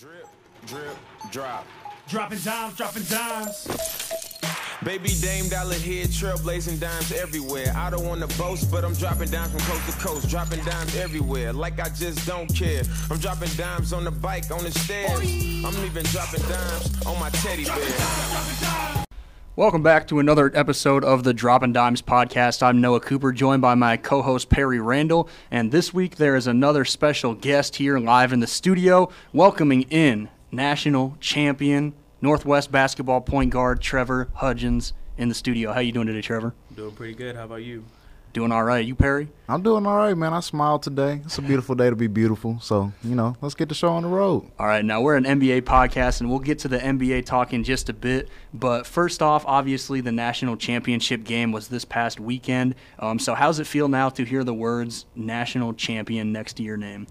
Drip, drip, drop. Dropping dimes, dropping dimes. Baby Dame Dollar here, trailblazing dimes everywhere. I don't wanna boast, but I'm dropping dimes from coast to coast, dropping dimes everywhere. Like I just don't care. I'm dropping dimes on the bike, on the stairs. I'm even dropping dimes on my teddy bear. Welcome back to another episode of the Droppin' Dimes podcast. I'm Noah Cooper, joined by my co host Perry Randall. And this week there is another special guest here live in the studio, welcoming in national champion, Northwest basketball point guard Trevor Hudgins in the studio. How you doing today, Trevor? Doing pretty good. How about you? Doing all right. You, Perry? I'm doing all right, man. I smiled today. It's a beautiful day to be beautiful. So, you know, let's get the show on the road. All right, now we're an NBA podcast, and we'll get to the NBA talk in just a bit. But first off, obviously, the national championship game was this past weekend. Um, so, how's it feel now to hear the words "national champion" next to your name?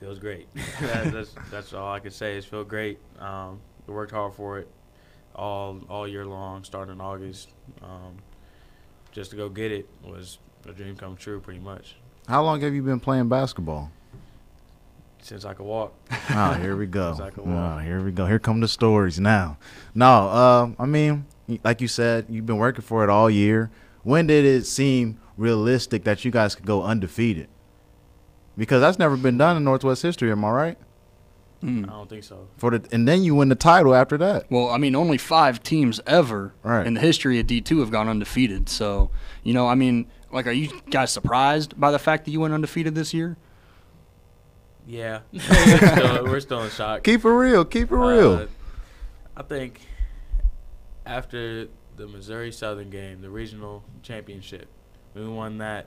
Feels great. that, that's that's all I can say. Is feel great. Um, we worked hard for it all all year long, starting in August. Um, just to go get it was a dream come true, pretty much. How long have you been playing basketball? Since I could walk. Oh, here we go. Since I could Oh, here we go. Here come the stories now. No, uh, I mean, like you said, you've been working for it all year. When did it seem realistic that you guys could go undefeated? Because that's never been done in Northwest history. Am I right? Hmm. I don't think so. For the and then you win the title after that. Well, I mean, only five teams ever Right. in the history of D2 have gone undefeated. So, you know, I mean, like, are you guys surprised by the fact that you went undefeated this year? Yeah, we're, still, we're still in shock. Keep it real. Keep it real. Uh, I think after the Missouri Southern game, the regional championship, we won that,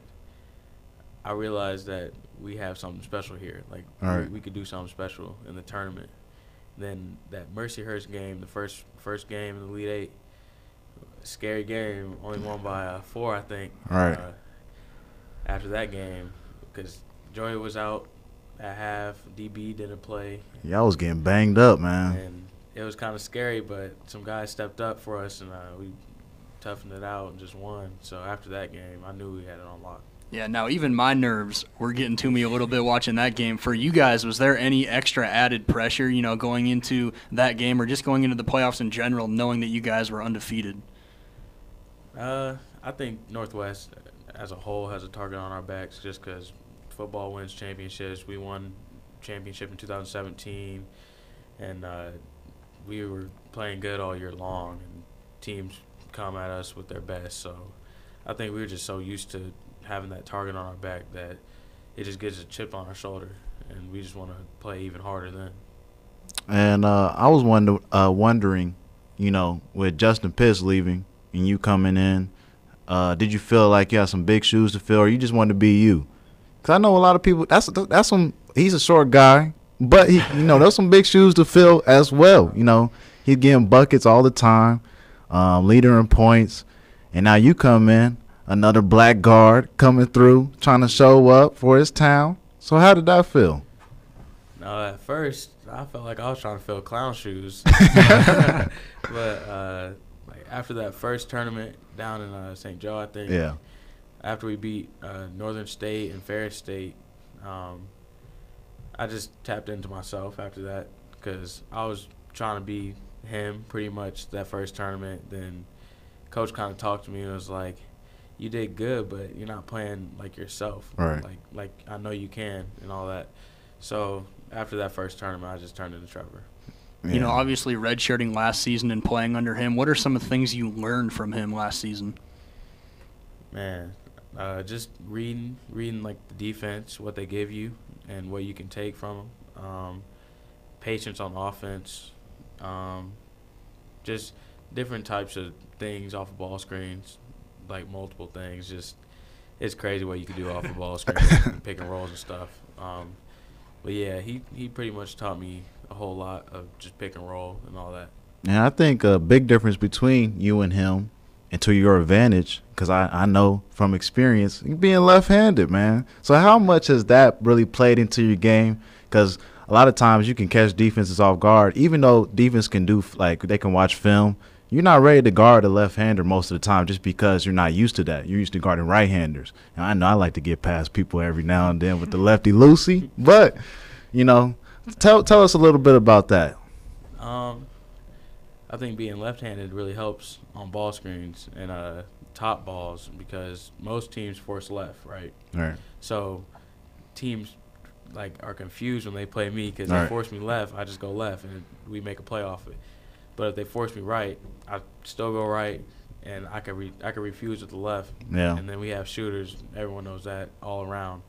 I realized that we have something special here. Like right. we, we could do something special in the tournament. Then that Mercyhurst game, the first first game in the Elite Eight, scary game, only won by uh, four, I think. Right. Uh, after that game, because Joey was out at half, DB didn't play, Y'all was getting banged up, man. and it was kind of scary, but some guys stepped up for us, and uh, we toughened it out and just won. So after that game, I knew we had it on lock. Yeah, now even my nerves were getting to me a little bit watching that game. For you guys, was there any extra added pressure, you know, going into that game or just going into the playoffs in general, knowing that you guys were undefeated? Uh, I think Northwest as a whole has a target on our backs just because football wins championships. We won championship in 2017, and uh, we were playing good all year long. And teams come at us with their best, so I think we were just so used to having that target on our back that it just gives a chip on our shoulder, and we just want to play even harder then. And uh, I was wonder, uh, wondering, you know, with Justin Pitts leaving and you coming in, uh, did you feel like you had some big shoes to fill, or you just wanted to be you? Because I know a lot of people. That's that's some. He's a short guy, but he, you know, there's some big shoes to fill as well. You know, he's getting buckets all the time, um, leader in points, and now you come in, another black guard coming through, trying to show up for his town. So how did that feel? No, at first I felt like I was trying to fill clown shoes, but uh, like after that first tournament down in uh, St. Joe, I think. Yeah. After we beat uh, Northern State and Ferris State, um, I just tapped into myself after that because I was trying to be him pretty much that first tournament. Then coach kind of talked to me and was like, "You did good, but you're not playing like yourself. Right. Like like I know you can and all that." So after that first tournament, I just turned into Trevor. You know, Yeah. obviously redshirting last season and playing under him. What are some of the things you learned from him last season? Man, uh, just reading, reading like the defense, what they give you, and what you can take from them. Um, patience on offense, um, just different types of things off of ball screens, like multiple things. Just it's crazy what you can do off of ball screen, pick and rolls and stuff. Um, but yeah, he he pretty much taught me a whole lot of just pick and roll and all that. And I think a big difference between you and him, and to your advantage, because I, I know from experience, being left-handed, man. So how much has that really played into your game? Because a lot of times you can catch defenses off guard, even though defense can do like they can watch film. You're not ready to guard a left-hander most of the time, just because you're not used to that. You're used to guarding right-handers. And I know I like to get past people every now and then with the lefty loosey, but you know. tell tell us a little bit about that. Um, I think being left-handed really helps on ball screens and uh, top balls because most teams force left, right? All right. So teams like are confused when they play me because Right. they force me left, I just go left and we make a play off it. But if they force me right, I still go right, and I can re- I can refuse with the left. Yeah. And then we have shooters. Everyone knows that all around.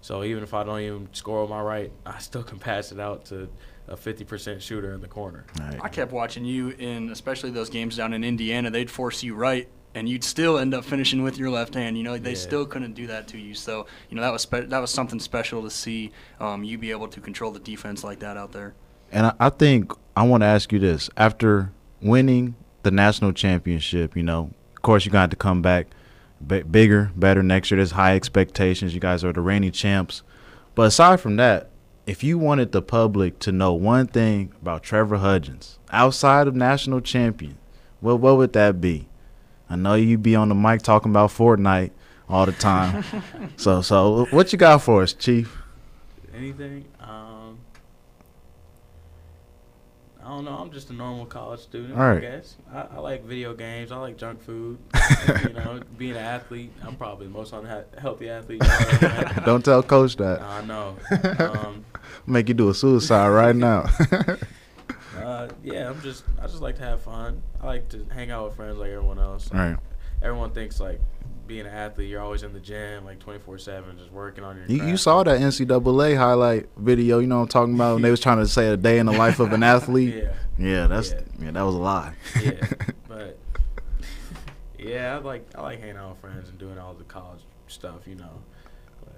So even if I don't even score with my right, I still can pass it out to a 50% shooter in the corner. All right. I kept watching you in, especially those games down in Indiana. They'd force you right, and you'd still end up finishing with your left hand. You know, they Yeah. still couldn't do that to you. So, you know, that was spe- that was something special to see um, you be able to control the defense like that out there. And I, I think I want to ask you this: after winning the national championship, you know, of course, you're going to have to come back b- bigger, better next year. There's high expectations. You guys are the reigning champs. But aside from that, if you wanted the public to know one thing about Trevor Hudgins outside of national champion, what what would that be? I know you be on the mic talking about Fortnite all the time. so so what you got for us, Chief? Anything? Um, I don't know. I'm just a normal college student. All right. I guess I, I like video games. I like junk food. you know, being an athlete, I'm probably the most unhealthy athlete. y'all ever met. Don't tell coach that. I know. Um, Make you do a suicide right now. uh, yeah, I'm just. I just like to have fun. I like to hang out with friends like everyone else. All right. Everyone thinks like being an athlete, you're always in the gym, like 24 seven, just working on your. You, you saw that NCAA highlight video, you know what I'm talking about? When they was trying to say a day in the life of an athlete. Yeah. Yeah, that's Yeah. yeah, that was a lie. yeah, but yeah, I like I like hanging out with friends and doing all the college stuff, you know. But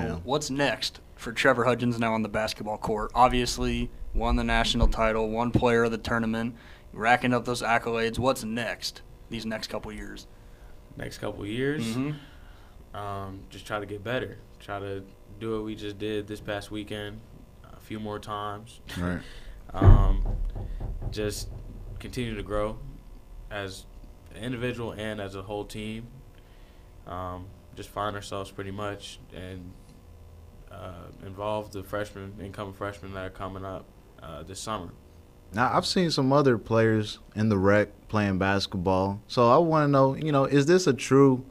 Yeah. Well, what's next for Trevor Hudgins now on the basketball court? Obviously, won the national title, one player of the tournament, racking up those accolades. What's next? These next couple years. Next couple years, Mhm. um, just try to get better. Try to do what we just did this past weekend, a few more times. Right. um, just continue to grow as an individual and as a whole team. Um, just find ourselves pretty much and uh, involve the freshmen, incoming freshmen that are coming up uh, this summer. Now I've seen some other players in the rec playing basketball. So I want to know, you know, is this a true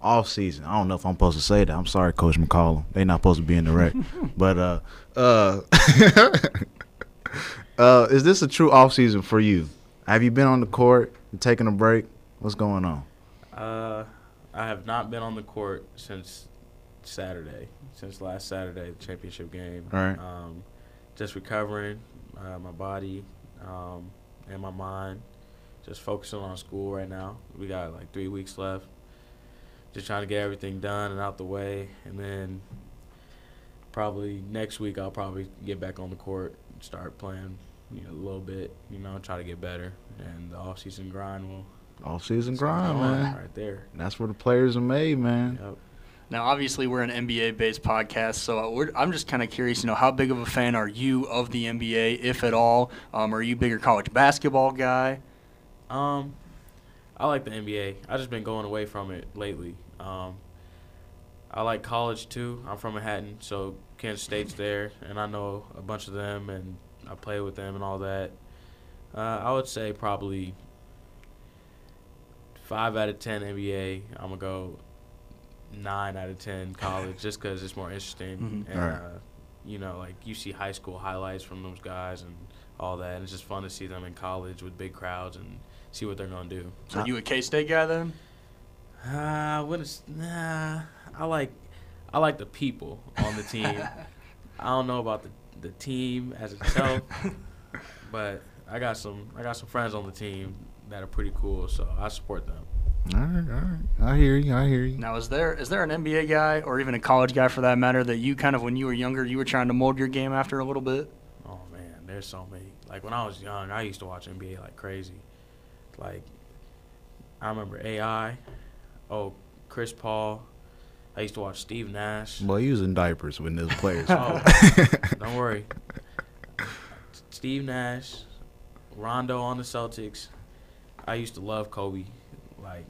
off season? I don't know if I'm supposed to say that. I'm sorry, Coach McCollum. They're not supposed to be in the rec. but uh uh uh is this a true off season for you? Have you been on the court and taking a break? What's going on? Uh, I have not been on the court since Saturday, since last Saturday, the championship game. All right. Um, just recovering uh, my body um, and my mind. Just focusing on school right now. We got like three weeks left. Just trying to get everything done and out the way, and then probably next week I'll probably get back on the court, and start playing, you know, a little bit. You know, try to get better, and the off season grind will. Off season grind, man. Right there. That's where the players are made, man. Yep. Now, obviously, we're an NBA-based podcast, so I'm just kind of curious. You know, how big of a fan are you of the NBA, if at all? Um, are you a bigger college basketball guy? Um, I like the NBA. I just been going away from it lately. Um, I like college too. I'm from Manhattan, so Kansas State's there, and I know a bunch of them, and I play with them and all that. Uh, I would say probably five out of ten NBA. I'm gonna go nine out of ten college, just because it's more interesting, Mhm. and Right. uh, you know, like you see high school highlights from those guys and all that, and it's just fun to see them in college with big crowds and see what they're gonna do. So, Uh, you a K-State guy then? Uh, what is nah? I like, I like the people on the team. I don't know about the the team as itself, but I got some I got some friends on the team that are pretty cool, so I support them. All right, all right. I hear you. I hear you. Now, is there is there an NBA guy or even a college guy for that matter that you kind of when you were younger you were trying to mold your game after a little bit? Oh man, there's so many. Like when I was young, I used to watch NBA like crazy. Like I remember AI. Oh, Chris Paul. I used to watch Steve Nash. Boy, he was in diapers when those players. Oh, don't worry. Steve Nash, Rondo on the Celtics. I used to love Kobe. Like,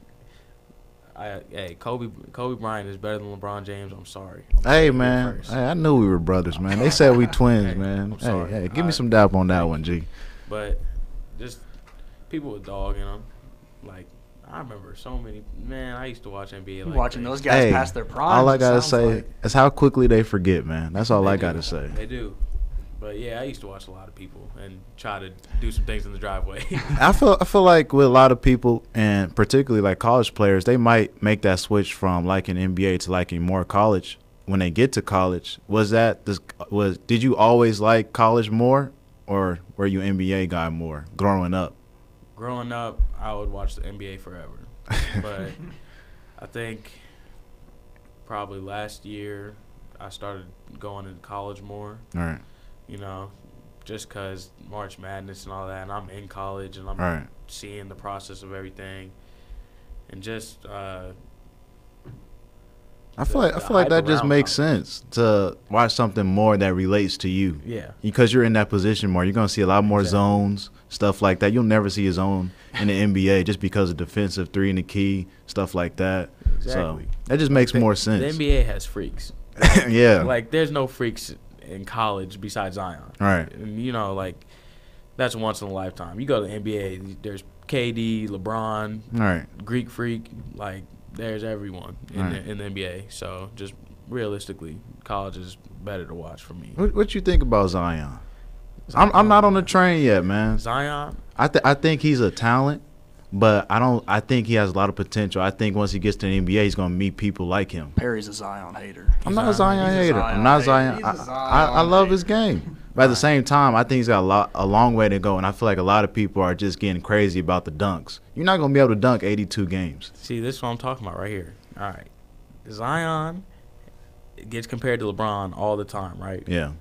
I, hey, Kobe Kobe Bryant is better than LeBron James. I'm sorry. I'm Hey man, hey, I knew we were brothers, man. They said we twins, Hey, man. I'm Hey, sorry. hey, give me Alright. some dap on that one, G. But just people with dog in them. Like I remember so many. Man, I used to watch NBA. Like watching crazy. those guys Hey, past their prime. All I gotta say is how quickly they forget, man. That's all I do. gotta say. They do. But yeah, I used to watch a lot of people and try to do some things in the driveway. I feel I feel like with a lot of people and particularly like college players, they might make that switch from liking NBA to liking more college when they get to college. Was that this was did you always like college more or were you NBA guy more growing up? Growing up, I would watch the NBA forever. But I think probably last year I started going into college more. All right. You know, just because March Madness and all that, and I'm in college and I'm right. seeing the process of everything, and just uh, I feel the- like I feel like that just makes sense to watch something more that relates to you. yeah, Because you're in that position more, you're gonna see a lot more Exactly. zones, stuff like that. You'll never see a zone in the NBA just because of defensive three in the key, stuff like that. exactly. So that just makes The- more sense. The. NBA has freaks. yeah. Like, there's no freaks in college besides Zion. right. And you know, like that's once in a lifetime. You go to the NBA, there's KD, LeBron, right. Greek freak, like there's everyone in Right. the in the NBA. So just realistically, college is better to watch for me. What what you think about Zion? I'm I'm not on the train yet, man. Zion, I th- I think he's a talent, but I don't. I think he has a lot of potential. I think once he gets to the NBA, he's gonna meet people like him. Perry's a Zion hater. I'm not a Zion- Zion a hater. Zion I'm not hater. Zion. He's Zion I, I love his game, but at the same time, I think he's got a lot, a long way to go, and I feel like a lot of people are just getting crazy about the dunks. You're not gonna be able to dunk 82 games. see this is what I'm talking about right here. All right, Zion gets compared to LeBron all the time, right? Yeah.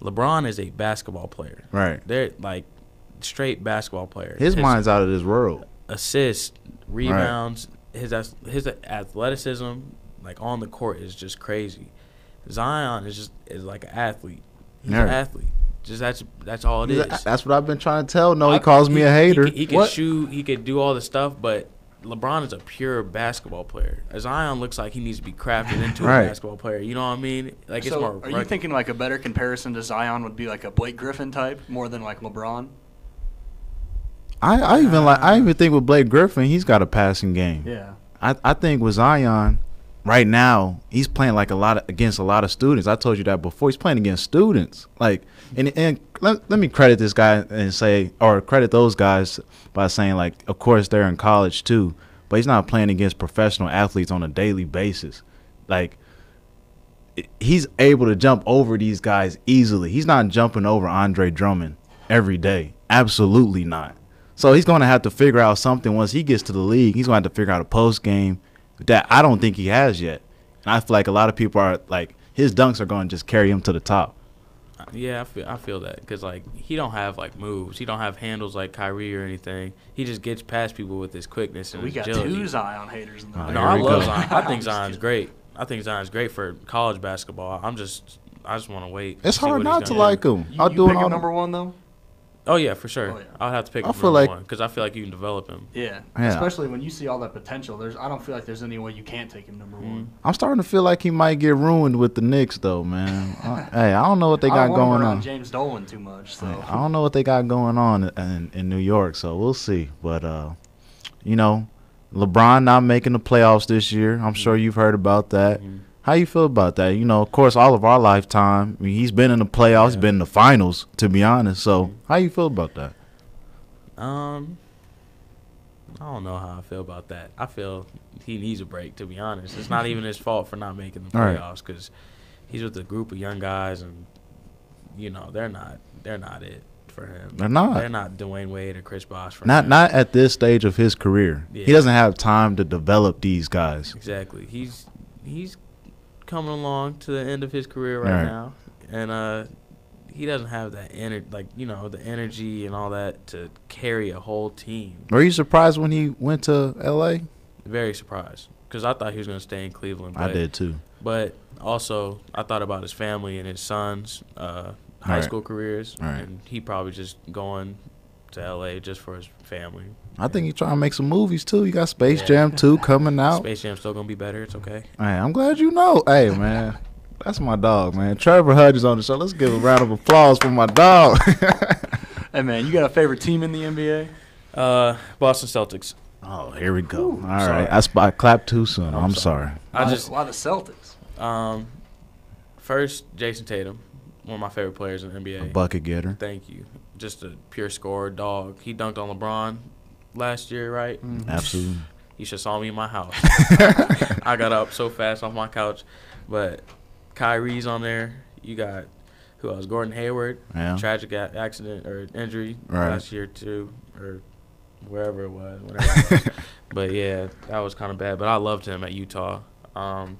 LeBron is a basketball player. Right. They're like straight basketball player. His mind's out of this world. Assists, rebounds, his his athleticism, like on the court, is just crazy. Zion is just is like an athlete. He's Yeah. an athlete. Just that's that's all it is. That's what I've been trying to tell. No, he I- calls me a hater. He, could- he could What? shoot. He could do all the stuff, but LeBron is a pure basketball player. Zion looks like he needs to be crafted into Right. a basketball player. You know what I mean? Like it's so more. are you thinking like a better comparison to Zion would be like a Blake Griffin type more than like LeBron? I, I even like. I even think with Blake Griffin, he's got a passing game. Yeah. I, I think with Zion, right now he's playing like a lot of, against a lot of students. I told you that before. He's playing against students. Like and and let, let me credit this guy and say or credit those guys by saying like of course they're in college too, but he's not playing against professional athletes on a daily basis. Like he's able to jump over these guys easily. He's not jumping over Andre Drummond every day. Absolutely not. So he's going to have to figure out something once he gets to the league. He's going to have to figure out a post game that I don't think he has yet. And I feel like a lot of people are like his dunks are going to just carry him to the top. Yeah, I feel I feel that because like he don't have like moves. He don't have handles like Kyrie or anything. He just gets past people with his quickness and We got agility. two Zion haters in the Oh. No, I love go. Zion. I think Zion's great. I think Zion's great for college basketball. I'm just, I just want to wait. It's hard not to gonna like him. You, I'll you do pick it him all. number one though. Oh yeah, for sure. Oh, yeah. I'll have to pick I him feel number like- one because I feel like you can develop him. Yeah. Yeah. Especially when you see all that potential. There's I don't feel like there's any way you can't take him number Mm-hmm. one. I'm starting to feel like he might get ruined with the Knicks though, man. I- hey, I don't know what they I got don't want him going around on. James Dolan too much. So I don't know what they got going on in, in New York, so we'll see. But uh, you know, LeBron not making the playoffs this year. I'm sure you've heard about that. Mhm. How you feel about that? You know, of course, all of our lifetime, I mean, he's been in the playoffs, Yeah. been in the finals, to be honest. So, how you feel about that? Um, I don't know how I feel about that. I feel he needs a break. To be honest, it's not even his fault for not making the playoffs because he's with a group of young guys, and you know they're not they're not it for him. They're not. They're not Dwyane Wade or Chris Bosh for Not him. not at this stage of his career. He doesn't have time to develop these guys. Exactly. He's he's coming along to the end of his career right, Right. now, and uh, he doesn't have that energy, like you know the energy and all that to carry a whole team. Were you surprised when he went to L.A.? Very surprised because I thought he was going to stay in Cleveland. But, I did too. But also, I thought about his family and his sons' uh, high Right. school careers, Right. and he probably just going to LA just for his family. I think he's trying to make some movies too. You got Space Yeah. Jam 2 coming out. Space Jam's still gonna be better. It's okay. Hey, I'm glad you know. Hey, man. That's my dog, man. Trevor Hudge is on the show. Let's give a round of applause for my dog. Hey man, you got a favorite team in the NBA? Uh, Boston Celtics. oh, here we go. Ooh, All right. sorry. I spot clapped too soon. I'm, I'm sorry. sorry. I Why- just why the Celtics? um, first Jayson Tatum, one of my favorite players in the NBA. A NBA. bucket getter. Thank you. Just a pure scorer dog. He dunked on LeBron last year, right? Absolutely. You should saw me in my house. I got up so fast off my couch, but Kyrie's on there. You got who else? Gordon Hayward. Yeah. Tragic accident or injury Right. last year too, or wherever it was. Whatever it was. but yeah, that was kind of bad. But I loved him at Utah. Um,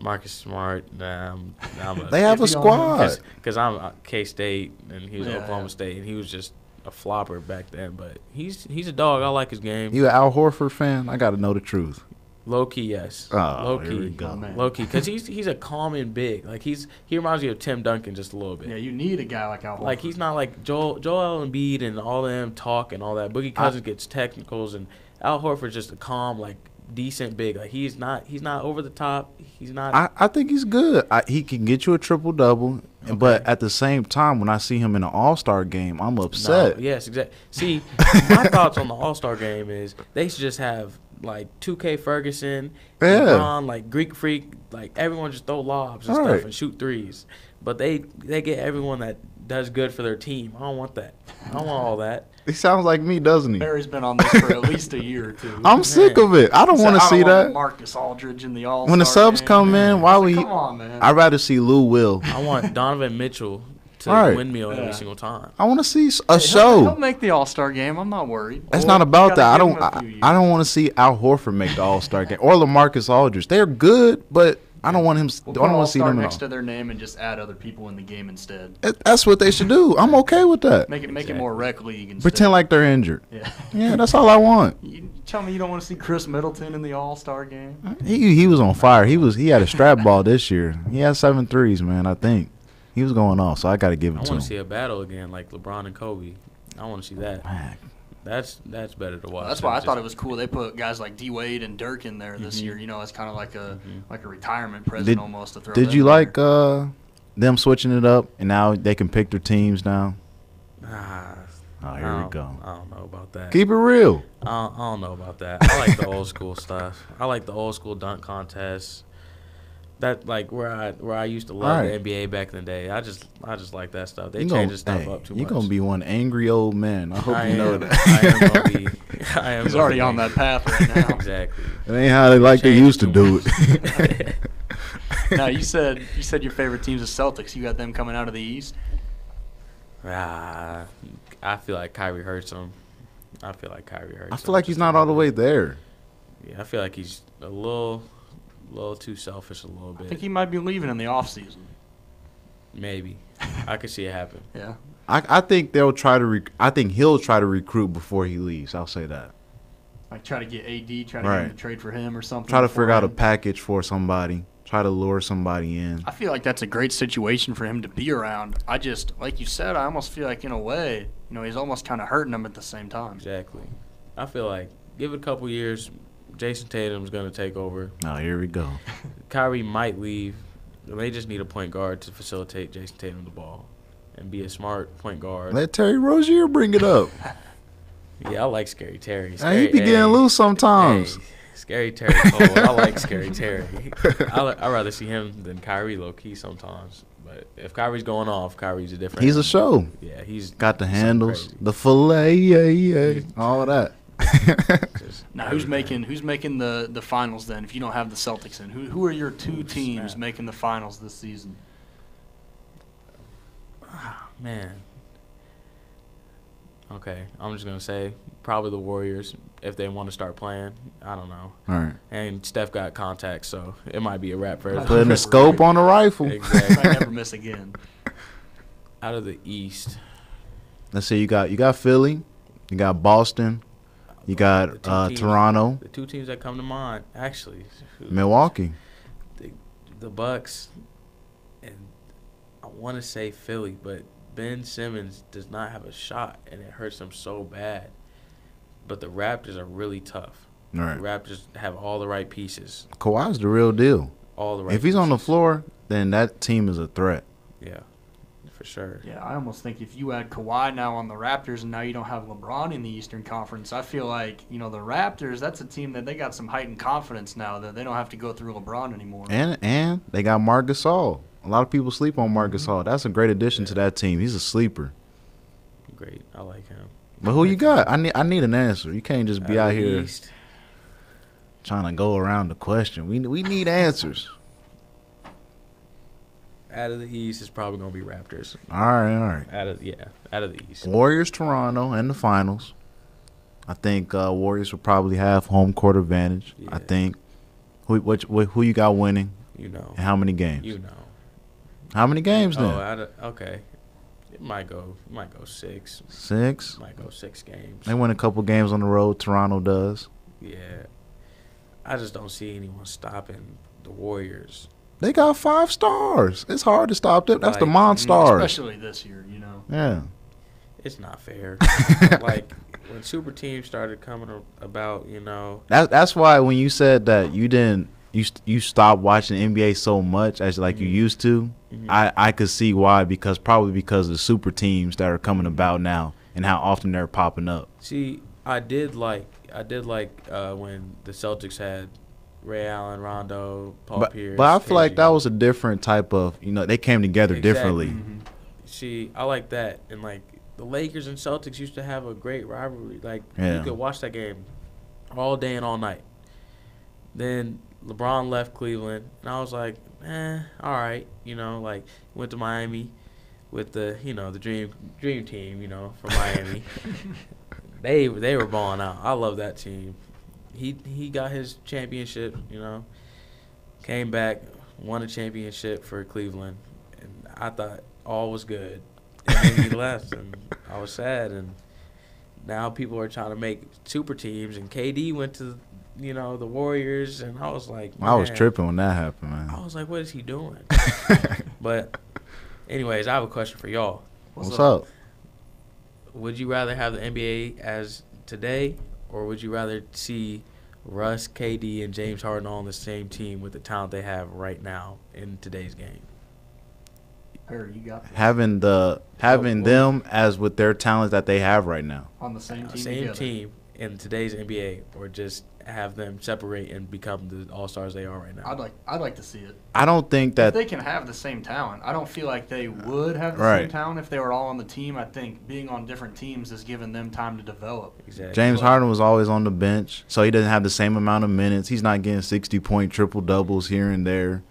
Marcus Smart. Nah, I'm, I'm a, They have a If you don't- squad. because I'm K State and he was Yeah, Oklahoma yeah. State and he was just a flopper back then. But he's he's a dog. I like his game. You an Al Horford fan? I got to know the truth. Low key, yes. Oh, Low here we go. Oh, man. low key, because he's he's a calm and big. Like he's he reminds me of Tim Duncan just a little bit. Yeah, you need a guy like Al. Like he's not like Joel Joel Embiid and all them talk and all that. Boogie Cousins gets technicals and Al Horford's just a calm, like decent big. Like he's not he's not over the top. He's not. I, I think he's good. I, he can get you a triple double, but at the same time, when I see him in an All Star game, I'm No, upset. yes, exactly. See, my thoughts on the All Star game is they should just have like 2K Ferguson, Yeah. LeBron, like Greek Freak, like everyone just throw lobs and Right. stuff and shoot threes. But they they get everyone that does good for their team. I don't want that. I don't want all that. He sounds like me, doesn't he? Barry's been on this for at least a year or two. I'm sick of it. I don't Said, want to "I see want that. Marcus Aldridge in the All. When the subs come in, why we? Come on, man. I'd rather see Lou Will. I want Donovan Mitchell to Right. windmill Yeah. every single time. I want to see a Hey, he'll, he'll make the All Star game. I'm not worried. That's Or not about that. I don't. him a I, few years. I don't want to see Al Horford make the All Star game or Lamarcus Aldridge. They're good, but I don't want him. We'll I don't want to see them next to their name and just add other people in the game instead. That- That's what they should do. I'm okay with that. Make it make it more rec league instead. Pretend like they're injured. Yeah. Yeah, that's all I want. You tell me you don't want to see Khris Middleton in the All Star game? He he was on fire. He was he had a strap ball this year. He had seven threes, man. I think he was going off. So I got to give I it to want to see a battle again, like LeBron and Kobe. I want to see that. Man, That's that's better to watch. That's why I just- thought it was cool. They put guys like D Wade and Dirk in there this Mhm. year. You know, it's kind of like a Mhm. like a retirement present Did- almost to throw. Did you in like uh them switching it up and now they can pick their teams now? Ah, Oh, here we go. I don't know about that. Keep it real. I don't, I don't know about that. I like the old school stuff. I like the old school dunk contests. That like where I where I used to love Right. the NBA back in the day. I just I just like that stuff. They You change gonna, the stuff hey, up too you much. gonna be one angry old man. I hope I you know that. I am gonna be. I am. He's already be on that path right now. exactly. It ain't how they like they used to do much. it. now you said you said your favorite team's the Celtics. You got them coming out of the East. Ah, I feel like Kyrie hurts him. I feel like Kyrie hurts. I him feel like he's not all the way there. Yeah, I feel like he's a little, little too selfish. A little bit. I bit. think he might be leaving in the off season. Maybe. I could see it happen. Yeah. I, I think they'll try to. Rec- I think he'll try to recruit before he leaves. I'll say that. Like try to get AD, try to Right. get him to trade for him or something. Try to figure out a beforehand. package for somebody. Try to lure somebody in. I feel like that's a great situation for him to be around. I just, like you said, I almost feel like in a way, you know, he's almost kind of hurting him at the same time. Exactly. I feel like give it a couple years, Jayson Tatum's gonna take over. Oh, here we go. Kyrie might leave. They just need a point guard to facilitate Jayson Tatum the ball and be a smart point guard. Let Terry Rozier bring it up. yeah, I like Scary Terry. Hey, Scary, he be getting hey, loose sometimes. hey, Scary Terry cold. I like Scary Terry. I li- I'd rather see him than Kyrie low key sometimes. But if Kyrie's going off, Kyrie's a different. He's a show. Yeah, he's Got the handles, something the fillet, yeah, yeah, all of that. Crazy. Just Now, who's making who's making the, the finals then? If you don't have the Celtics in, who who are your two Ooh, teams snap. making the finals this season? Ah, man. Okay, I'm just gonna say probably the Warriors if they want to start playing. I don't know. all right. And Steph got contacts, so it might be a wrap for Putting Putting everybody. the scope on the rifle. Exactly. Might never miss again. Out of the East, Let's see. You got you got Philly, you got Boston, you The got uh, teams- Toronto, the two teams that come to mind actually, Milwaukee. the Bucks, and I want to say Philly, but Ben Simmons does not have a shot, and it hurts him so bad. But the Raptors are really tough. Right. The Raptors have all the right pieces, Kawhi's the real deal. all the right. if he's on the floor, then that team is a threat. yeah, for sure. Yeah, I almost think if you add Kawhi now on the Raptors and now you don't have LeBron in the Eastern Conference, I feel like, you know, the Raptors, that's a team that they got some heightened confidence now that they don't have to go through LeBron anymore. And and they got Marc Gasol. A lot of people sleep on Marc Mm-hmm. That's a great addition to that team. He's a sleeper. Great, I like him. But who you got? I need I need an answer. You can't just be Out out of the here trying to go around the question. We we need answers. out of the East is probably gonna be Raptors. All right, all right. Out of yeah, out of the East. Warriors, Toronto, and the finals. I think uh, Warriors will probably have home court advantage. I think. Who which, wh- who you got winning You know, and how many games? you know. How many games Oh, then? out of, okay. It might go. It might go six. Six. Might go six games. They win a couple games on the road. Toronto does. Yeah. I just don't see anyone stopping the Warriors. They got five stars. It's hard to stop them. That's the Like, monstars. Especially this year, you know. Yeah. It's not fair. like when super teams started coming about, you know, That that's why when you said that you didn't you you stopped watching NBA so much as like you Mhm. used to, Mhm. I I could see why because probably because of the super teams that are coming about now and how often they're popping up. see, I did like I did like uh, when the Celtics had Ray Allen, Rondo, Paul But Pierce. but I feel like that was a different type of you know they came together Exactly. differently. Mhm. See, I like that, and like the Lakers and Celtics used to have a great rivalry. Like Yeah. you could watch that game all day and all night. Then LeBron left Cleveland, and I was like, eh, all right, you know, like went to Miami with the you know the dream dream team, you know, from Miami. they they were balling out. I love that team. He he got his championship, you know. Came back, won a championship for Cleveland, and I thought all was good. And then he left, and I was sad. And now people are trying to make super teams, and KD went to, you know, the Warriors, and I was like, I was tripping when that happened, man. I was like, what is he doing? but, anyways, I have a question for y'all. What's up? Would you rather have the NBA as today, or would you rather see Russ, KD, and James Harden all on the same team with the talent they have right now in today's game? Perry, you got this. Having the having Oh, them as with their talents that they have right now. on the same team. Same together. team in today's NBA, or just have them separate and become the All Stars they are right now? I'd like I'd like to see it. I don't think If that they can have the same talent. I don't feel like they would have the Right. same talent if they were all on the team. I think being on different teams has given them time to develop. exactly. James But- Harden was always on the bench, so he doesn't have the same amount of minutes. He's not getting 60 point triple doubles here and there.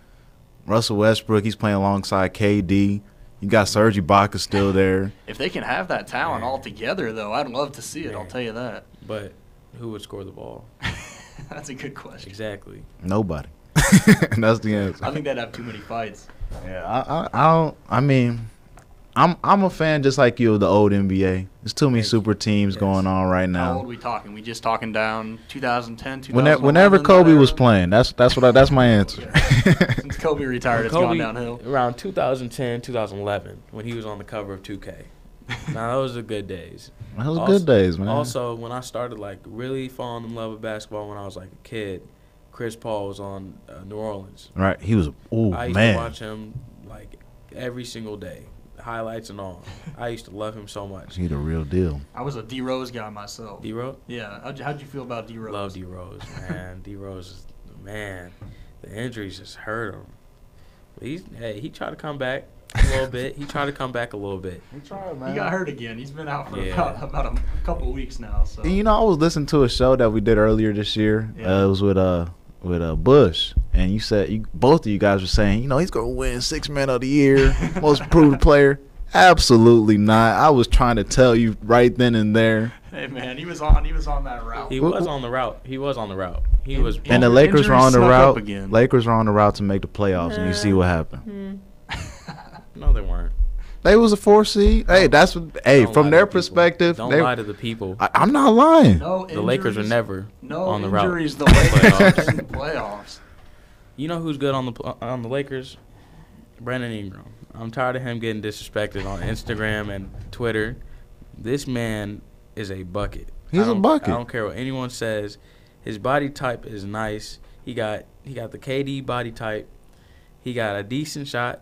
Russell Westbrook, he's playing alongside KD. You got Serge Ibaka still there. If they can have that talent Man. all together, though, I'd love to see it. I'll tell you that. But who would score the ball? That's a good question. Exactly. Nobody. That's the answer. I think they'd have too many fights. Yeah, I, I, I don't. I mean, I'm I'm a fan just like you of the old NBA. There's too many Thank super teams Yes. going on right now. How old now. we talking? We just talking down 2010, 2011? Whenever, whenever that Kobe was playing, that's that's what I, that's my answer. Since Kobe retired, it's gone downhill. around 2010, 2011, when he was on the cover of 2K. now those are good days. That was Also- good days, man. Also, when I started like really falling in love with basketball when I was like a kid, Chris Paul was on uh, New Orleans. right? He was. Oh man, I used man, to watch him like every single day, highlights and all. I used to love him so much. he the real deal. I was a D Rose guy myself. D Rose, Yeah. How'd you, how'd you feel about D Rose? love D Rose, man. D Rose is man. The injuries just hurt him. But he's hey, he tried to come back a little bit. He tried to come back a little bit. He tried, man. He got hurt again. He's been out for Yeah. about, about a couple of weeks now. So And, you know, I was listening to a show that we did earlier this year. Yeah. Uh, it was with uh with uh Bush, and you said you both of you guys were saying, you know, he's gonna win six man of the year, most improved player. Absolutely not. I was trying to tell you right then and there. hey man, he was on he was on that route. He was on the route. He was on the route. He was. in- And the Lakers were on the injuries snuck up route. again. Lakers were on the route to make the playoffs, and you see what happened. no, they weren't. They was a four seed. Hey, that's what. Hey, Don't from to their the people. perspective, Don't they, lie to the people. I, I'm not lying. no the Lakers are injuries- never no on the route. injuries. The Lakers Playoffs. in the playoffs. You know who's good on the pl- on the Lakers? Brandon Ingram. I'm tired of him getting disrespected on Instagram and Twitter. This man is a bucket. He's I a don't- bucket. I don't care what anyone says. His body type is nice. He got he got the KD body type. He got a decent shot,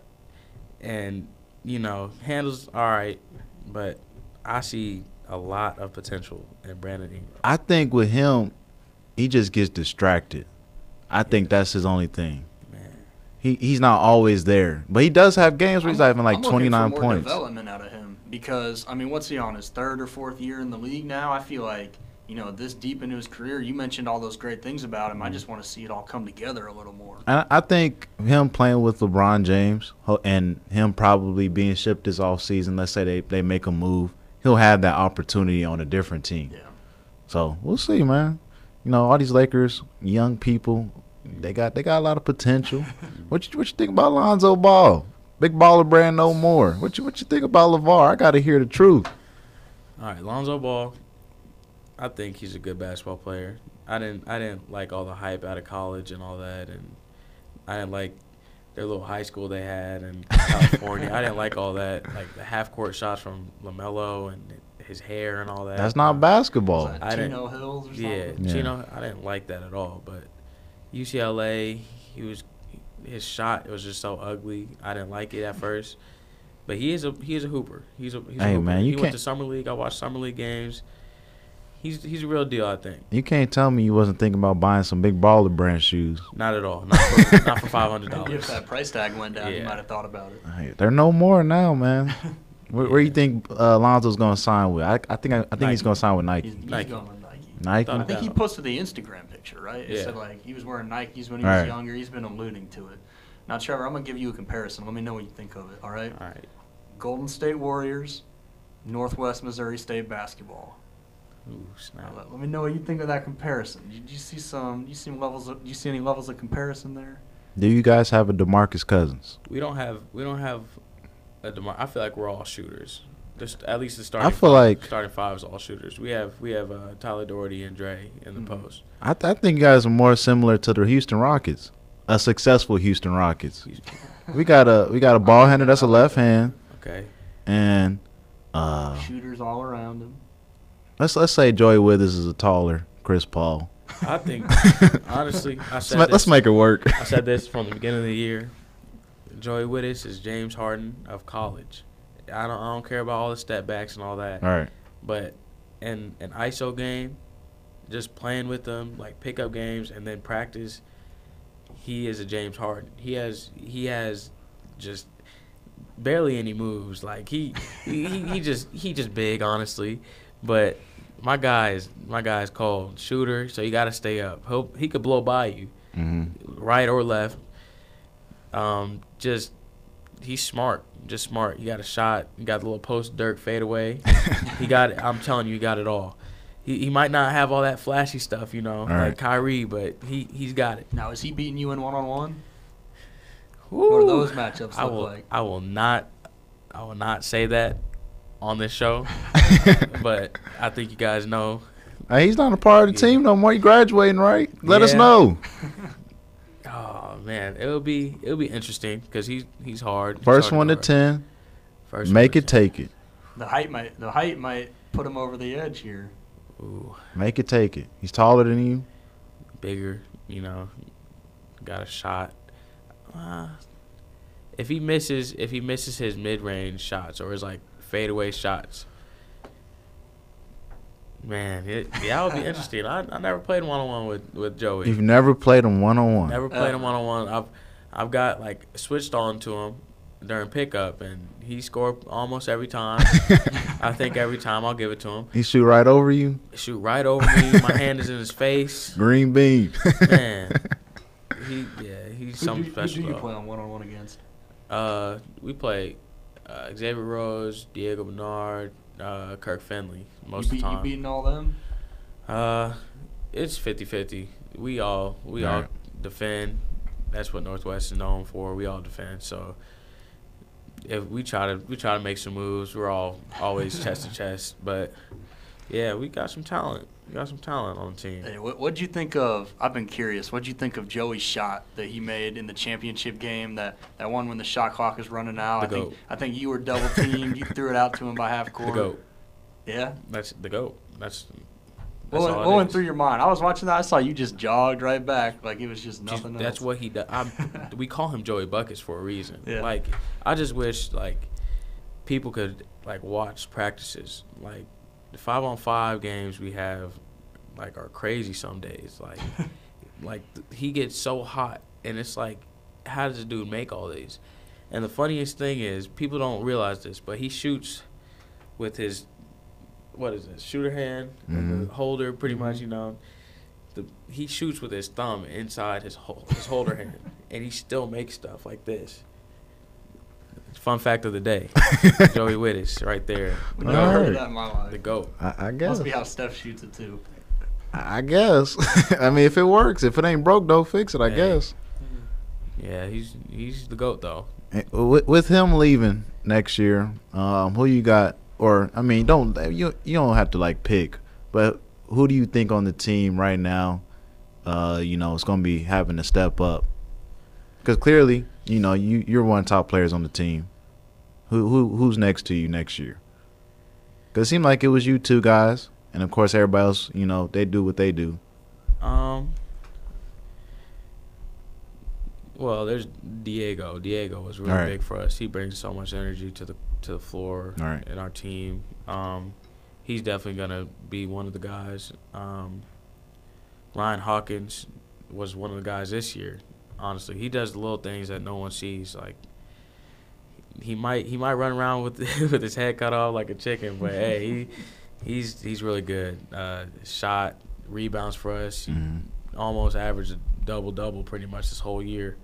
and you know handles all right. But I see a lot of potential in Brandon Ingram. I think with him, he just gets distracted. I think that's his only thing. Man, He he's not always there, but he does have games where he's having like I'm looking twenty nine for more points. development out of him because I mean, what's he on his third or fourth year in the league now? I feel like you know this deep into his career. You mentioned all those great things about him. I mm-hmm. just want to see it all come together a little more. I I think him playing with LeBron James and him probably being shipped this off season. Let's say they, they make a move, he'll have that opportunity on a different team. Yeah. So we'll see, man. You know, all these Lakers, young people, they got they got a lot of potential. what you what you think about Lonzo Ball? Big baller brand no more. What you what you think about LaVar? I got to hear the truth. all right, Lonzo Ball. I think he's a good basketball player. I didn't I didn't like all the hype out of college and all that, and I didn't like their little high school they had in California. I didn't like all that, like the half court shots from Lamelo and his hair and all that. That's not um, basketball. Was that I didn't- Hills or something? Yeah, Yeah. Chino, I didn't like that at all. But UCLA, he was his shot was just so ugly. I didn't like it at first. But he is a he is a hooper. He's a he's a Hey, hooper. man, you he went can't- to summer league. I watched summer league games. He's he's a real deal. I think. You can't tell me you wasn't thinking about buying some big baller brand shoes. Not at all. Not for, not for five hundred dollars. if that price tag went down, you might have thought about it. Hey, They're no more now, man. Where, where you think uh, Lonzo's gonna sign with? I, I think I, I think he's gonna sign with Nike. He's, he's Nike. going with Nike. Nike. I think he posted the Instagram picture, right? It Yeah. said like he was wearing Nikes when he was Right. younger. He's been alluding to it. Now, Trevor, I'm gonna give you a comparison. Let me know what you think of it. All right. All right. Golden State Warriors, Northwest Missouri State basketball. Ooh, snap. let, let me know what you think of that comparison. Did you see some? You see levels? Of, you see any levels of comparison there? Do you guys have a Demarcus Cousins? We don't have we don't have a demar. I feel like we're all shooters. Just at least the starting. I feel five, like- starting five is all shooters. We have we have uh, Tyler Doherty and Dre in the Mhm. post. I, th- I think you guys are more similar to the Houston Rockets, a successful Houston Rockets. We got a we got a ball handler that's a left hand, Okay. and uh, Shooters all around him. Let's let's say Joey Withers is a taller Chris Paul. I think honestly, I Let's, said this, let's make it work. I said this from the beginning of the year. Joey Withers is James Harden of college. I don't I don't care about all the step backs and all that. All right. But in an ISO game, just playing with them, like pickup games and then practice, he is a James Harden. He has he has just barely any moves. Like he, he- he just he just big honestly. But my guy is my guy is called shooter, so you got to stay up. He'll, he could blow by you, hmm right or left. Um, just he's smart, just smart. You got a shot. You got the little post Dirk fadeaway. he got it. I'm telling you, he got it all. He, he might not have all that flashy stuff, you know, like right. Kyrie, but he he's got it. Now, is he beating you in one on one? What do those matchups I will like? I will not I will not say that on this show, but I think you guys know. Hey, he's not a part of the team no more. He graduating, right? Let us know. Oh man, it'll be it'll be interesting because he's he's hard. He's First hard one to guard. ten. First Make it, 10. take it. The height might the height might put him over the edge here. Ooh, Make it, take it. He's taller than you. bigger, you know, got a shot. Uh, if he misses, if he misses his mid-range shots or his like fadeaway shots, man, it, that would be interesting. I, I never played one-on-one with with Joey. You've never played him one on one. Never played him Ever. one on one. I've I've got like switched on to him during pickup, and he scored almost every time. I think every time I'll give it to him. He shoot right over you. Shoot right over me. My hand is in his face. Green bean. Man, he yeah, he's Who something do, special. Who do you though. play on one on one against? Uh, we play uh, Xavier Rose, Diego Bernard, uh, Kirk Finley most you, beat, of the you beating all them? Uh, it's 50-50. We all we all Right. defend. That's what Northwest is known for. We all defend. So if we try to we try to make some moves, we're all always chest to chest. But Yeah, we got some talent. We got some talent on the team. Hey, what what'd you think of? I've been curious. What'd you think of Joey's shot that he made in the championship game? That that one when the shot clock is running out. The I think goat. I think you were double teamed. you threw it out to him by half court. The goat. Yeah. That's the goat. That's. that's What went, what went through your mind? I was watching that. I saw you just jogged right back like it was just Just- nothing. that's else. what he does. I, we call him Joey Buckets for a reason. Yeah. Like I just wish like people could like watch practices. Like the five on five games we have, like are crazy some days. Like like th- he gets so hot, and it's like, how does a dude make all these? And the funniest thing is people don't realize this, but he shoots with his what is it shooter hand, Mhm. the holder, pretty much. You know, the he shoots with his thumb inside his hol- his holder hand, and he still makes stuff like this. Fun fact of the day: Joey Witthus, right there, Never All heard of right. that in my life. the goat. I, I guess. Must be how Steph shoots it too. I guess. I mean, if it works, if it ain't broke, don't fix it. I Hey. guess. Yeah, he's he's the goat though. With, with him leaving next year, um, who you got? Or I mean, don't you you don't have to like pick, but who do you think on the team right now? Uh, you know, it's gonna be having to step up because clearly, you know, you you're one of the top players on the team. Who who who's next to you next year? Because it seemed like it was you two guys, and of course everybody else. You know, they do what they do. Um. Well, there's Diego. Diego was really All right. big for us. He brings so much energy to the to the floor All right. in our team. Um, he's definitely gonna be one of the guys. Um, Ryan Hawkins was one of the guys this year. Honestly, he does the little things that no one sees. Like he might he might run around with with his head cut off like a chicken, but hey, he he's he's really good. Uh, shot rebounds for us. Mhm. almost averaged a double double pretty much this whole year.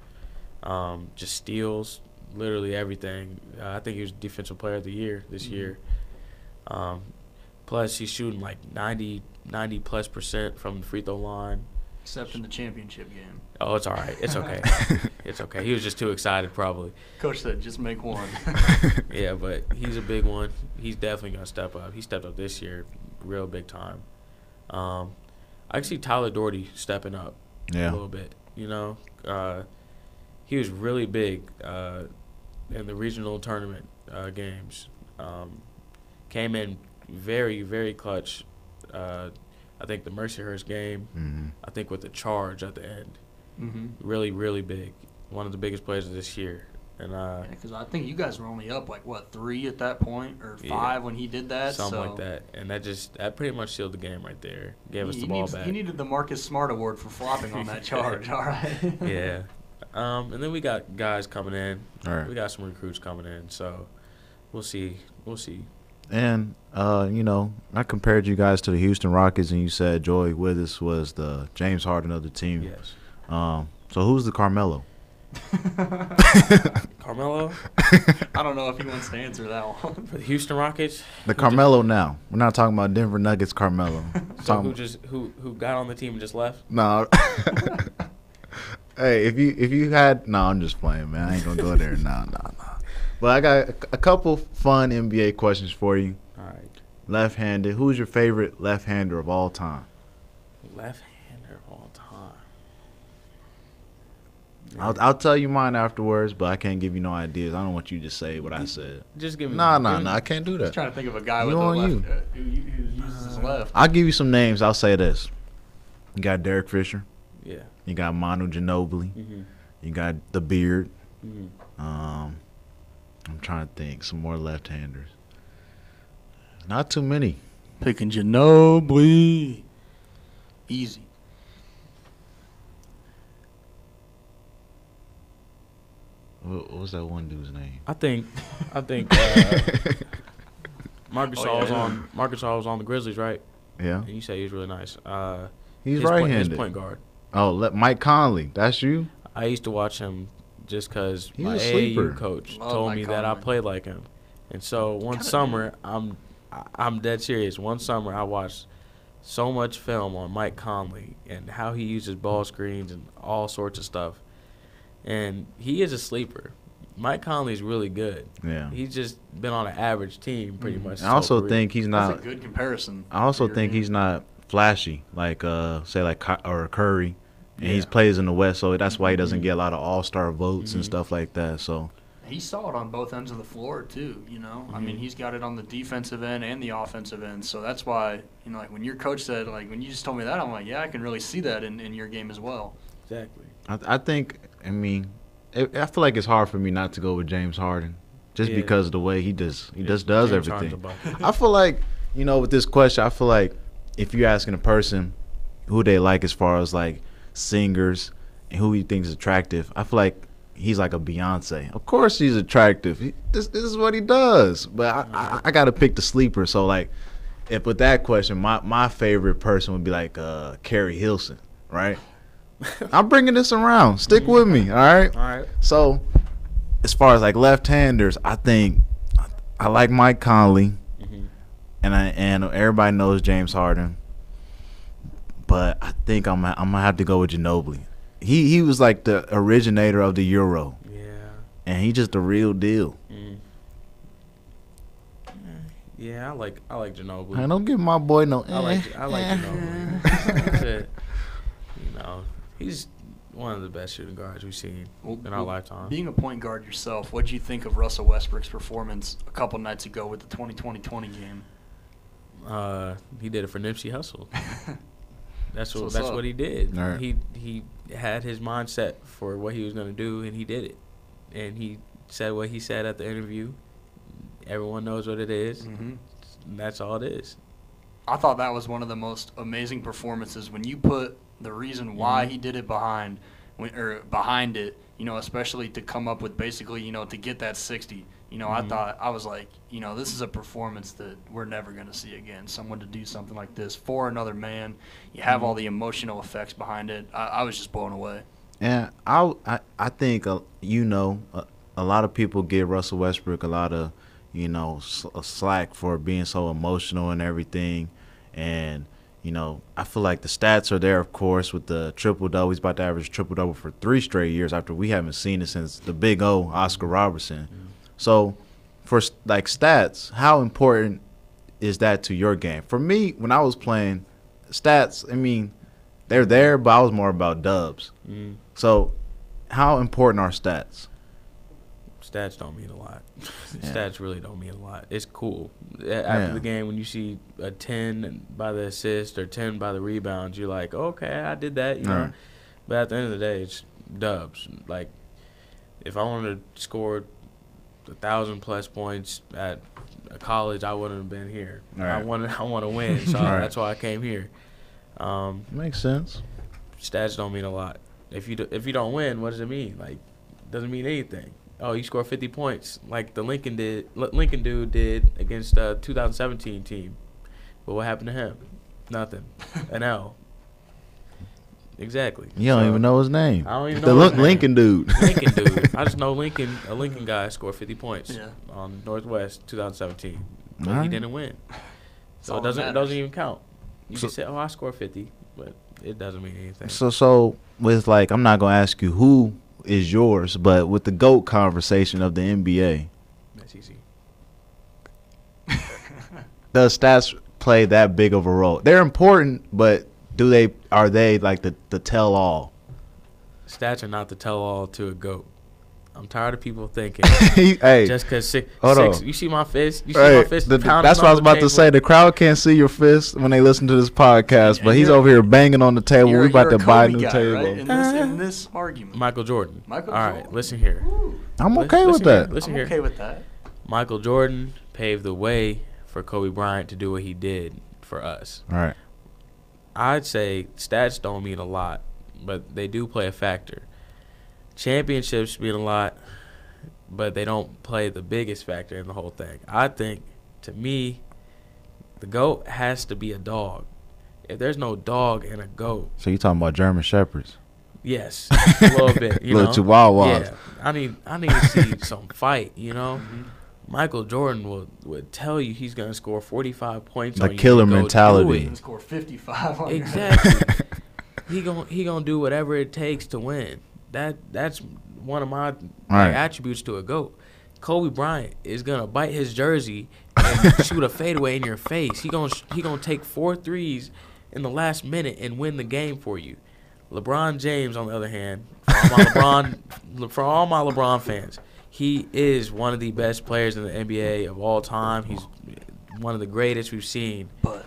Um, just steals, literally everything. Uh, I think he was defensive player of the year this Mhm. year. Um, plus, he's shooting like 90, 90 plus percent from the free throw line. Except in the championship game. Oh, it's all right. It's okay. it's okay. He was just too excited, probably. Coach said just make one. Yeah, but he's a big one. He's definitely gonna step up. He stepped up this year, real big time. Um, I can see Tyler Dougherty stepping up a little bit. You know, uh, he was really big uh, in the regional tournament uh, games. Um, came in very, very clutch. I think the Mercyhurst game. hmm I think with the charge at the end, mm-hmm. really, really big. One of the biggest plays of this year. And uh, Because I think you guys were only up like what three at that point or Yeah. five when he did that. something so like that, and that just that pretty much sealed the game right there. Gave us the ball needs- back. He needed the Marcus Smart Award for flopping on that charge. All right. yeah, um, and then we got guys coming in. All right. We got some recruits coming in, so we'll see. We'll see. And uh, you know, I compared you guys to the Houston Rockets, and you said Joey Witthus was the James Harden of the team. Yes, Um, so who's the Carmelo? Carmelo I don't know if he wants to answer that one. for the Houston Rockets. The Carmelo now. We're not talking about Denver Nuggets Carmelo. So who just who who got on the team and just left? no. hey, if you if you had no, I'm just playing, man. I ain't gonna go there. No, no, no. But I got a, a couple fun NBA questions for you. All right, Left-handed. Who's your favorite left-hander of all time? left-hander of all time. I'll, I'll tell you mine afterwards, but I can't give you no ideas. I don't want you to say what I said. Just give me. No, give no, me- no. I can't do that. Just that. trying to think of a guy You with a on left you. uh, who, who uses his left. I'll give you some names. I'll say this. You got Derek Fisher. Yeah. You got Manu Ginobili. Mm-hmm. You got the Beard. Mm-hmm. Um, I'm trying to think some more left-handers. Not too many. Picking Ginobili. Easy. What, what was that one dude's name? I think. I think. Uh, Marcus Oh, Shaw was yeah. on. Marcus Shaw was on the Grizzlies, right? Yeah, And you say he was really nice. Uh, he's point- right-handed. his point guard. Oh, let, Mike Conley. That's you. I used to watch him just because my a sleeper. AAU coach Love told me that I played like him, and so one Kinda summer I'm I- I'm dead serious. One summer I watched so much film on Mike Conley and how he uses ball screens and all sorts of stuff, and he is a sleeper. Mike Conley's really good. Yeah. He's just been on an average team pretty much. I also career. think he's not That's not. a good comparison. I also think game. he's not flashy like uh say like or Curry, and he's Yeah. plays in the West, so that's why he doesn't Mhm. get a lot of All Star votes and Mhm. stuff like that. So He saw it on both ends of the floor too. You know, I mean, Mhm. he's got it on the defensive end and the offensive end. So that's why you know, like when your coach said, like when you just told me that, I'm like, yeah, I can really see that in, in your game as well. exactly. I, I think I mean it, I feel like it's hard for me not to go with James Harden, just Yeah. because of the way he does he Yeah, just does James everything. I feel like you know with this question, I feel like if you're asking a person who they like as far as like singers and who he thinks is attractive, I feel like he's like a Beyonce. Of course, he's attractive. He, this this is what he does. But I, I, I got to pick the sleeper. So like, if with that question, my my favorite person would be like uh, Keri Hilson, right? I'm bringing this around. Stick with me, all right? All right. So, as far as like left-handers, I think I like Mike Conley, hmm and I and everybody knows James Harden. But I think I'm I'm gonna have to go with Ginobili. He he was like the originator of the Euro, Yeah. and he just the real deal. Mm. Yeah, I like I like Ginobili. I don't give my boy no. I like I like eh. Ginobili. That's it. You know, he's one of the best shooting guards we've seen Well, in our lifetime. Being a point guard yourself, what do you think of Russell Westbrook's performance a couple nights ago with the 2020-20 game? Uh, he did it for Nipsey Hussle. That's what what's that's up. what he did. All right. He he had his mindset for what he was gonna do, and he did it. And he said what he said at the interview. Everyone knows what it is. mm-hmm. That's all it is. I thought that was one of the most amazing performances when you put the reason why Mhm. he did it behind, when, or behind it. You know, especially to come up with basically, you know, to get that 60. You know, I Mhm. thought I was like, you know, this is a performance that we're never going to see again. Someone to do something like this for another man. You have all Mhm. the emotional effects behind it. I, I was just blown away. And I I I think uh, you know a, a lot of people give Russell Westbrook a lot of you know s- uh, slack for being so emotional and everything, and you know I feel like the stats are there, of course, with the triple double. He's about to average triple double for three straight years after we haven't seen it since the Big O, Oscar Robertson. So, for like stats, how important is that to your game? For me, when I was playing, stats, I mean, they're there, but I was more about dubs. Mm. So, how important are stats? Stats don't mean a lot. Yeah. Stats really don't mean a lot. It's cool. After Yeah. the game, when you see a 10 by the assist or 10 by the rebounds, you're like, okay, I did that, you know. Right. But at the end of the day, it's dubs. Like, if I wanted to score a thousand plus points at a college, I wouldn't have been here. I Right. want to, I want to win, so Right. that's why I came here. Um, Makes sense. stats don't mean a lot. If you do, if you don't win, what does it mean? Like, doesn't mean anything. Oh, you score 50 points like the Lincoln did. Lincoln dude did against the 2017 team. But what happened to him? Nothing. An L. Exactly. You don't So, even know his name. I don't even the know his Lin- name. Lincoln dude. Lincoln dude. I just know Lincoln. A Lincoln guy scored 50 points Yeah. on Northwest 2017, but he didn't win. So it doesn't it matters. doesn't even count. You So- can say, "Oh, I scored 50," but it doesn't mean anything. So, so with like, I'm not gonna ask you who is yours, but with the goat conversation of the NBA, SEC. does stats play that big of a role? They're important, but do they are they like the the tell all? Stats are not the tell all to a goat. I'm tired of people thinking hey, just because six, Hold six on. you see my fist, you see hey, my fist. the- the- that's what I was the about to say. The crowd can't see your fist when they listen to this podcast, but he's over here banging on the table. You're- we about you're to a buy a Kobe new guy, table. right? In this, in uh-huh. this argument. Michael Jordan. Michael All right, Jordan. listen here. I'm Lis- okay with listen here, that. Listen I'm here. okay with that. Michael Jordan paved the way for Kobe Bryant to do what he did for us. All right. I'd say stats don't mean a lot, but they do play a factor. Championships mean a lot, but they don't play the biggest factor in the whole thing. I think, to me, the goat has to be a dog. If there's no dog in a goat, So you talking about German shepherds? yes, a little bit, you Little know. chihuahuas. Yeah, I need I need to see some fight, you know. Mm-hmm. Michael Jordan would would tell you he's gonna score 45 points. The on you. killer mentality. it. Score 55 on Exactly. he gon' he gonna do whatever it takes to win. That that's one of my like, Right. attributes to a goat. Kobe Bryant is gonna bite his jersey and shoot a fadeaway in your face. He gonna he gonna take four threes in the last minute and win the game for you. LeBron James, on the other hand, for all my LeBron, for all my LeBron fans, he is one of the best players in the NBA of all time. He's one of the greatest we've seen, But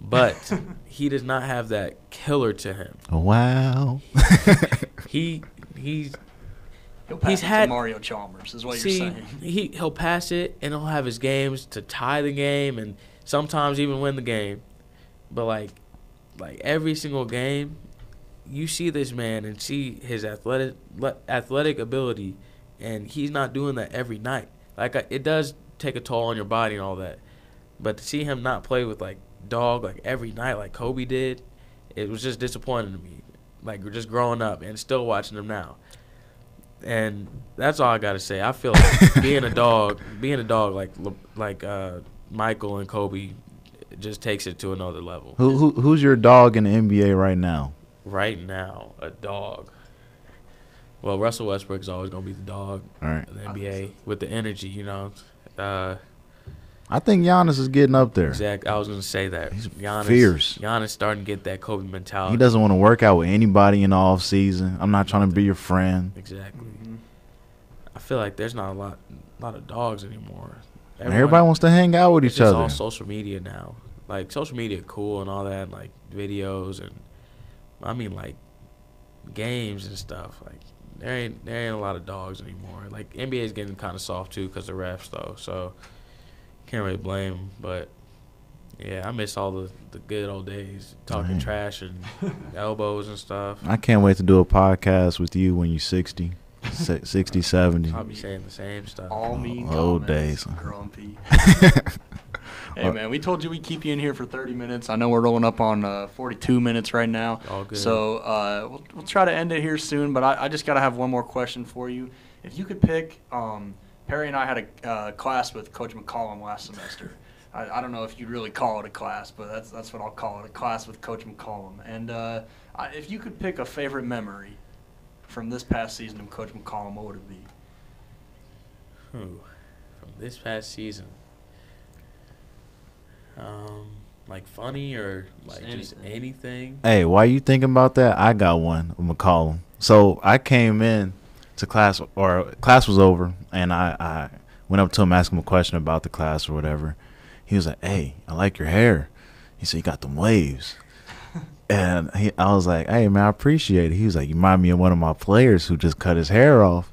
but he does not have that killer to him. Wow. He he's he'll pass He's it to had- Mario Chalmers, is what See, you're saying. he he'll pass it and he'll have his games to tie the game and sometimes even win the game. But like like every single game, you see this man and see his athletic athletic ability and he's not doing that every night. Like I, it does take a toll on your body and all that. But to see him not play with like dog like every night like Kobe did, it was just disappointing to me. Like we're just growing up and still watching him now. And that's all I gotta say. I feel like being a dog, being a dog like like uh, Michael and Kobe, just takes it to another level. Who, who who's your dog in the NBA right now? Right now, a dog. Well, Russell Westbrook is always gonna be the dog All right. of the NBA with the energy, you know. Uh, I think Giannis is getting up there. exact. I was gonna say that. Giannis, fierce. Giannis starting to get that Kobe mentality. He doesn't want to work out with anybody in the off season. I'm not trying to be your friend. Exactly. Mhm. I feel like there's not a lot, lot of dogs anymore. And everybody wants to hang out with each other. all social media now. Like social media, cool and all that, like videos and I mean like games and stuff. Like there ain't there ain't a lot of dogs anymore. Like NBA is getting kind of soft too because the refs though. So can't really blame 'em, But yeah, I miss all the the good old days talking Man. trash and elbows and stuff. I can't wait to do a podcast with you when you're 60, si- 60, 70. I'll be saying the same stuff. All oh, mean Old comments, days. Grumpy. hey man, we told you we'd keep you in here for 30 minutes. I know we're rolling up on uh, 42 minutes right now. All good. So uh, we'll, we'll try to end it here soon, but I, I just got to have one more question for you. If you could pick, um, Perry and I had a uh, class with Coach McCollum last semester. I, I don't know if you'd really call it a class, but that's that's what I'll call it, a class with Coach McCollum. And uh, I, if you could pick a favorite memory from this past season of Coach McCollum, what would it be? Who? From this past season. Um, like funny or like just anything. anything. Hey, while you thinking about that, I got one. I'm gonna call him. So I came in to class, or class was over, and I, I went up to him, asked him a question about the class or whatever. He was like, "Hey, I like your hair." He said, "You got them waves." And he, I was like, "Hey, man, I appreciate it." He was like, "You remind me of one of my players who just cut his hair off,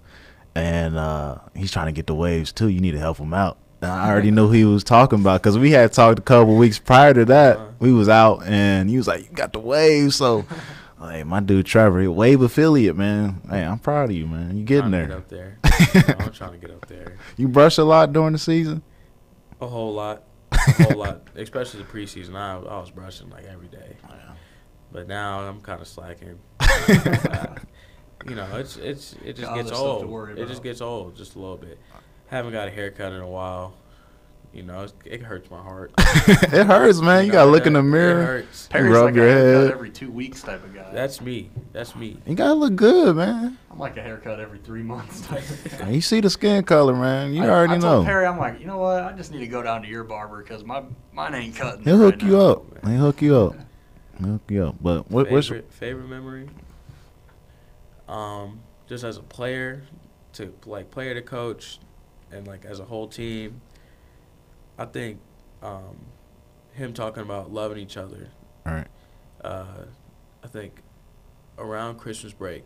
and uh, he's trying to get the waves too. You need to help him out." And I already knew who he was talking about because we had talked a couple weeks prior to that. Uh-huh. We was out, and he was like, "You got the wave." So, hey, my dude Trevor, he wave affiliate, man. Hey, I'm proud of you, man. You getting there? Get up there. I'm trying to get up there. You brush a lot during the season. A whole lot. A whole lot. Especially the preseason. I, I was brushing like every day. But now I'm kind of slacking. you know, it's it's it just Got gets other to old. worry It just gets old just a little bit. I haven't got a haircut in a while. You know, it hurts my heart. it hurts, man. You know, gotta look in the mirror. it mirror. hurts. Perry's rub like your a haircut head. every two weeks type of guy. That's me. That's me. You gotta look good, man. I'm like a haircut every three months type of guy. You see the skin color, man. You I- already I told know. Perry, I'm like, you know what? I just need to go down to your barber because my mine ain't cutting. He'll right hook you now. up. He'll hook you up. He'll hook you up. But what, what's your favorite memory? Um, just as a player, to like player to coach, and like as a whole team, I think um, him talking about loving each other. all right? Uh, I think around Christmas break,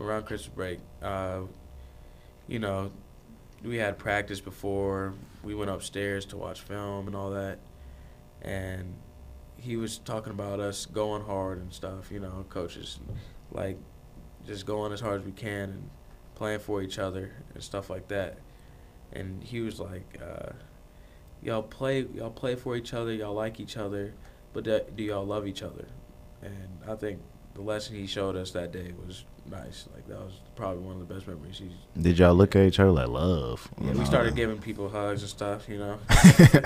around Christmas break, uh, you know, we had practice before. We went upstairs to watch film and all that, and he was talking about us going hard and stuff. You know, coaches like just going as hard as we can and playing for each other and stuff like that. And he was like, uh, "Y'all play, y'all play for each other. Y'all like each other, but do y'all love each other?" And I think the lesson he showed us that day was nice. Like that was probably one of the best memories. He's, Did y'all look at each other like love? yeah, we started giving people hugs and stuff, you know.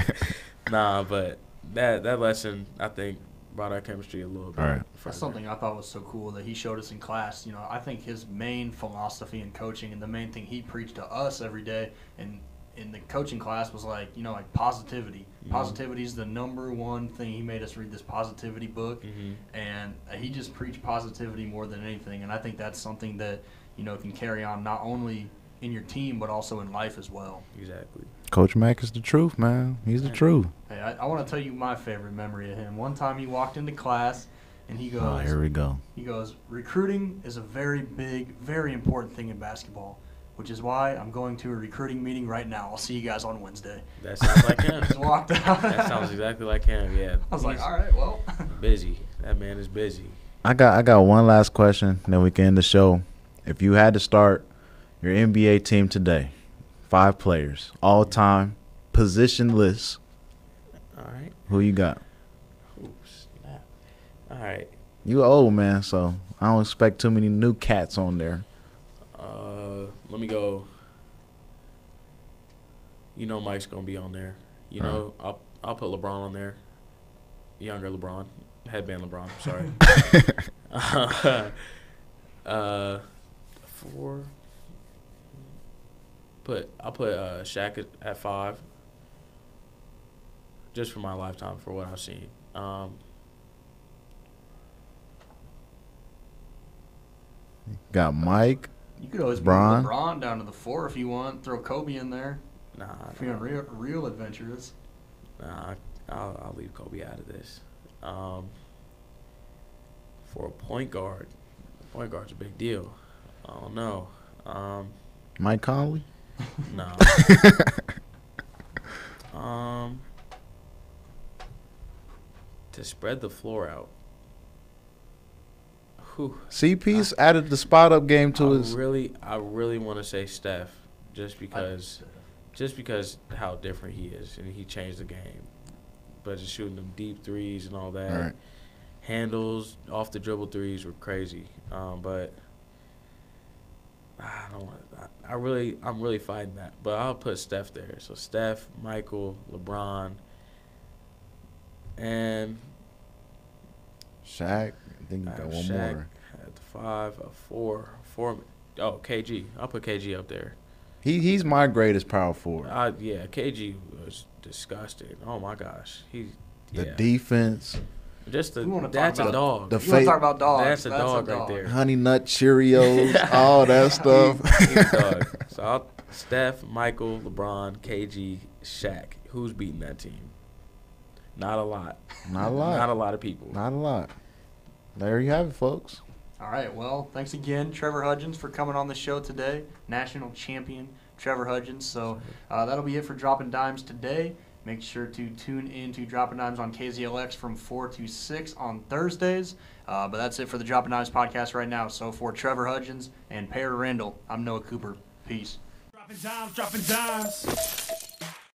nah, but that that lesson I think brought our chemistry a little bit. All right. That's something I thought was so cool that he showed us in class. You know, I think his main philosophy in coaching and the main thing he preached to us every day and in the coaching class was like, you know, like positivity. Mhm. Positivity is the number one thing. He made us read this positivity book, Mhm. and he just preached positivity more than anything. And I think that's something that you know can carry on not only in your team but also in life as well. Exactly. Coach Mack is the truth, man. He's the Yeah. truth. Hey, I, I want to tell you my favorite memory of him. One time he walked into class, and he ah, goes, Oh, here we go. He goes, recruiting is a very big, very important thing in basketball, which is why I'm going to a recruiting meeting right now. I'll see you guys on Wednesday. That sounds like him. Just walked out. that sounds exactly like him. Yeah. I was like, all right, well. Busy. That man is busy. I got I got one last question, then we can end the show. If you had to start your NBA team today, five players, all time, positionless, All right. who you got? Ooh, snap. All right. You old man, so I don't expect too many new cats on there. Uh, let me go. You know Mike's gonna be on there. You All right. know I'll I'll put LeBron on there. Younger LeBron, headband LeBron. Sorry. uh, four. Put I'll put uh, Shaq at, at five. Just for my lifetime, for what I've seen. Um, Got Mike. You could always Bron. move LeBron down to the four if you want. Throw Kobe in there nah, if you're real, real adventurous. Nah, I'll, I'll leave Kobe out of this. Um, for a point guard, point guard's a big deal. I don't know. Um, Mike Conley. no. um, to spread the floor out. Whew. CP's added the spot up game to I his. really, I really want to say Steph, just because, just because how different he is, and he changed the game. But just shooting them deep threes and all that, All right. handles off the dribble threes were crazy. Um, but I don't want. I, I really, I'm really fighting that. But I'll put Steph there. So Steph, Michael, LeBron, and Shaq. I think you got one Shaq more. at the five, a four, four. Oh, KG. I'll put KG up there. He he's my greatest power forward. Uh, yeah, KG was disgusting. Oh my gosh, he. The Yeah. defense, Just the We wanna that's a dog. the You want to talk about dogs? That's a dog a right there. Honey Nut Cheerios, all that stuff. He's a dog. So I'll, Steph, Michael, LeBron, KG, Shaq. Who's beating that team? Not a lot. Not a lot. Not a lot of people. Not a lot. There you have it, folks. All right. Well, thanks again, Trevor Hudgins, for coming on the show today. National champion Trevor Hudgins. So uh, that'll be it for Dropping Dimes today. Make sure to tune in to Dropping Dimes on KZLX from 4 to 6 on Thursdays. Uh, but that's it for the Dropping Dimes podcast right now. So for Trevor Hudgins and Perry Randall, I'm Noah Cooper. Peace. Dropping dimes, dropping dimes.